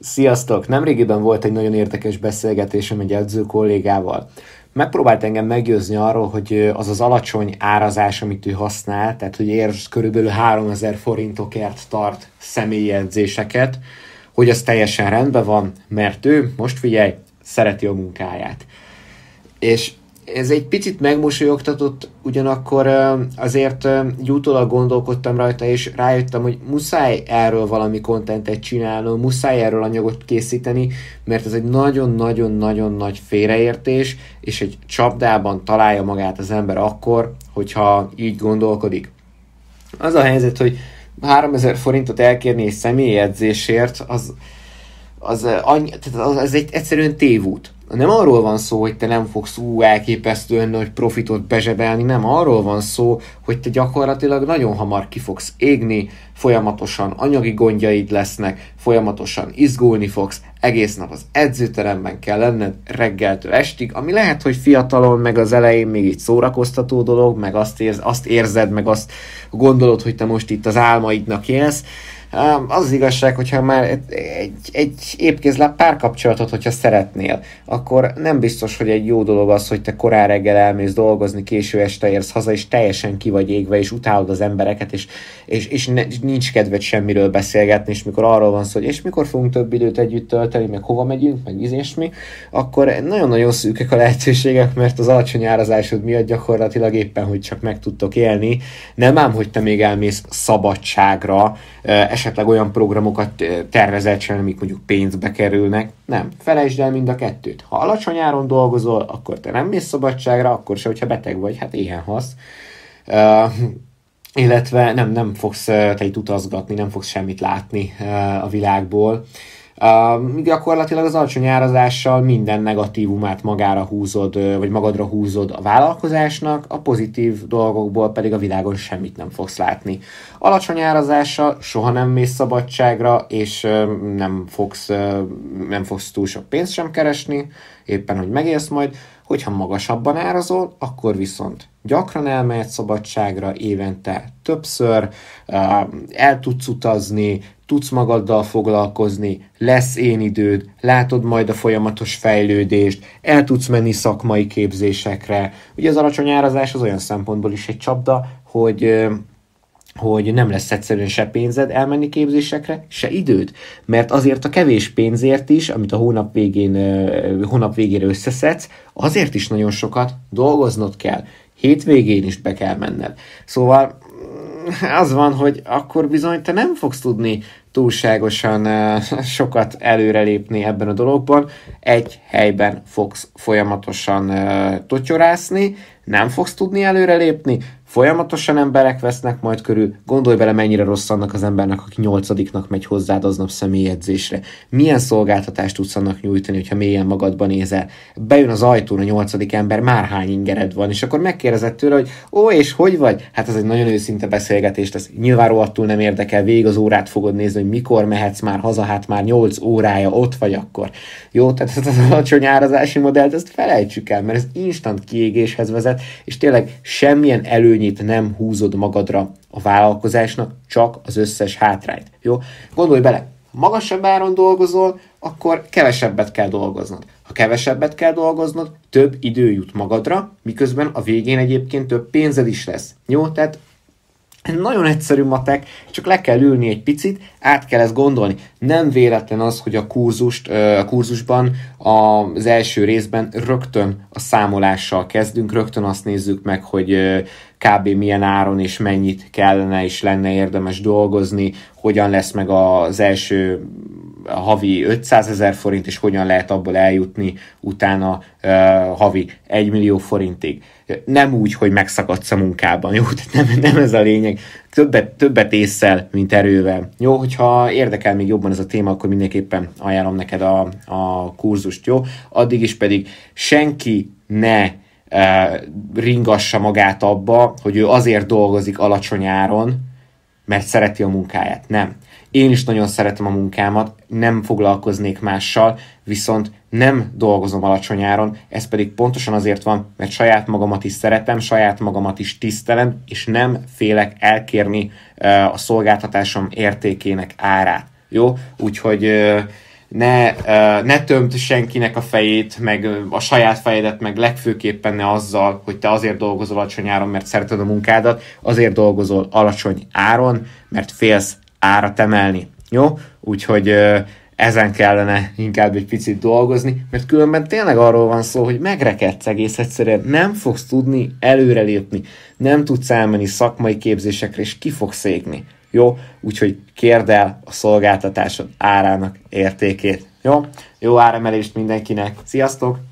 Sziasztok! Nemrégiben volt egy nagyon érdekes beszélgetésem egy edző kollégával. Megpróbált engem meggyőzni arról, hogy az az alacsony árazás, amit ő használ, tehát hogy ér körülbelül 3000 forintokért tart személyi edzéseket, hogy az teljesen rendben van, mert ő, most figyelj, szereti a munkáját. És ez egy picit megmosolyogtatott, ugyanakkor azért utólag gondolkodtam rajta, és rájöttem, hogy muszáj erről valami kontentet csinálnom, muszáj erről anyagot készíteni, mert ez egy nagyon-nagyon-nagyon nagy félreértés, és egy csapdában találja magát az ember akkor, hogyha így gondolkodik. Az a helyzet, hogy 3000 forintot elkérni egy személyedzésért, az, az, annyi, tehát az, az egy egyszerűen tévút nem arról van szó, hogy te nem fogsz ú, elképesztően nagy profitot bezsebelni, nem arról van szó, hogy te gyakorlatilag nagyon hamar ki fogsz égni, folyamatosan anyagi gondjaid lesznek, folyamatosan izgulni fogsz, egész nap az edzőteremben kell lenned reggeltől estig, ami lehet, hogy fiatalon, meg az elején még így szórakoztató dolog, meg azt, érz, azt érzed, meg azt gondolod, hogy te most itt az álmaidnak élsz, az az igazság, hogyha már egy, egy, épkézláb párkapcsolatot, hogyha szeretnél, akkor nem biztos, hogy egy jó dolog az, hogy te korán reggel elmész dolgozni, késő este érsz haza, és teljesen ki vagy égve, és utálod az embereket, és, és, és ne, nincs kedved semmiről beszélgetni, és mikor arról van szó, hogy és mikor fogunk több időt együtt tölteni, meg hova megyünk, meg mi, akkor nagyon-nagyon szűkek a lehetőségek, mert az alacsony árazásod miatt gyakorlatilag éppen, hogy csak meg tudtok élni. Nem ám, hogy te még elmész szabadságra, esetleg olyan programokat tervezel csinálni, amik mondjuk pénzbe kerülnek. Nem, felejtsd el mind a kettőt. Ha alacsony áron dolgozol, akkor te nem mész szabadságra, akkor se, hogyha beteg vagy, hát éhen hasz. Uh, illetve nem, nem fogsz te itt utazgatni, nem fogsz semmit látni uh, a világból. Uh, gyakorlatilag az alacsony árazással minden negatívumát magára húzod, vagy magadra húzod a vállalkozásnak, a pozitív dolgokból pedig a világon semmit nem fogsz látni. Alacsony árazással soha nem mész szabadságra, és nem fogsz, nem fogsz túl sok pénzt sem keresni, éppen hogy megélsz majd, hogyha magasabban árazol, akkor viszont gyakran elmehetsz szabadságra évente többször, el tudsz utazni, tudsz magaddal foglalkozni, lesz én időd, látod majd a folyamatos fejlődést, el tudsz menni szakmai képzésekre. Ugye az alacsony árazás az olyan szempontból is egy csapda, hogy hogy nem lesz egyszerűen se pénzed elmenni képzésekre, se időd. Mert azért a kevés pénzért is, amit a hónap, végén, hónap végére összeszedsz, azért is nagyon sokat dolgoznod kell. Hétvégén is be kell menned. Szóval az van, hogy akkor bizony te nem fogsz tudni túlságosan sokat előrelépni ebben a dologban. Egy helyben fogsz folyamatosan totyorászni, nem fogsz tudni előrelépni, Folyamatosan emberek vesznek majd körül, gondolj bele mennyire rossz annak az embernek, aki nyolcadiknak megy hozzád aznap személyedzésre. Milyen szolgáltatást tudsz annak nyújtani, hogyha mélyen magadban nézel. Bejön az ajtón a nyolcadik ember, már hány ingered van, és akkor megkérdezed tőle, hogy ó, és hogy vagy? Hát ez egy nagyon őszinte beszélgetés, ez nyilván rohadtul nem érdekel, végig az órát fogod nézni, hogy mikor mehetsz már haza, hát már 8 órája ott vagy akkor. Jó, tehát ez az alacsony árazási modellt, ezt felejtsük el, mert ez instant kiégéshez vezet, és tényleg semmilyen elő előnyét nem húzod magadra a vállalkozásnak, csak az összes hátrányt. Jó? Gondolj bele, magasabb áron dolgozol, akkor kevesebbet kell dolgoznod. Ha kevesebbet kell dolgoznod, több idő jut magadra, miközben a végén egyébként több pénzed is lesz. Jó? Tehát nagyon egyszerű matek, csak le kell ülni egy picit, át kell ezt gondolni. Nem véletlen az, hogy a kurzust, a kurzusban az első részben rögtön a számolással kezdünk, rögtön azt nézzük meg, hogy kb. milyen áron és mennyit kellene és lenne érdemes dolgozni, hogyan lesz meg az első havi 500 ezer forint, és hogyan lehet abból eljutni utána uh, havi 1 millió forintig. Nem úgy, hogy megszakadsz a munkában, jó? Tehát nem, nem ez a lényeg. Többet, többet észszel, mint erővel. Jó, hogyha érdekel még jobban ez a téma, akkor mindenképpen ajánlom neked a, a kurzust, jó? Addig is pedig senki ne ringassa magát abba, hogy ő azért dolgozik alacsony áron, mert szereti a munkáját. Nem. Én is nagyon szeretem a munkámat, nem foglalkoznék mással, viszont nem dolgozom alacsony áron, ez pedig pontosan azért van, mert saját magamat is szeretem, saját magamat is tisztelem, és nem félek elkérni uh, a szolgáltatásom értékének árát. Jó? Úgyhogy uh, ne, ne tömd senkinek a fejét, meg a saját fejedet, meg legfőképpen ne azzal, hogy te azért dolgozol alacsony áron, mert szereted a munkádat, azért dolgozol alacsony áron, mert félsz árat emelni. Jó? Úgyhogy ezen kellene inkább egy picit dolgozni, mert különben tényleg arról van szó, hogy megrekedsz egész egyszerűen, nem fogsz tudni előrelépni, nem tudsz elmenni szakmai képzésekre, és ki fogsz égni. Jó? Úgyhogy kérd el a szolgáltatásod árának értékét. Jó? Jó áremelést mindenkinek. Sziasztok!